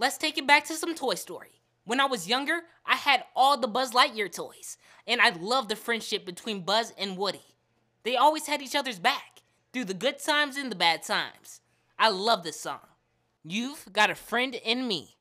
Let's take it back to some Toy Story. When I was younger, I had all the Buzz Lightyear toys, and I loved the friendship between Buzz and Woody. They always had each other's back, through the good times and the bad times. I love this song. You've got a friend in me.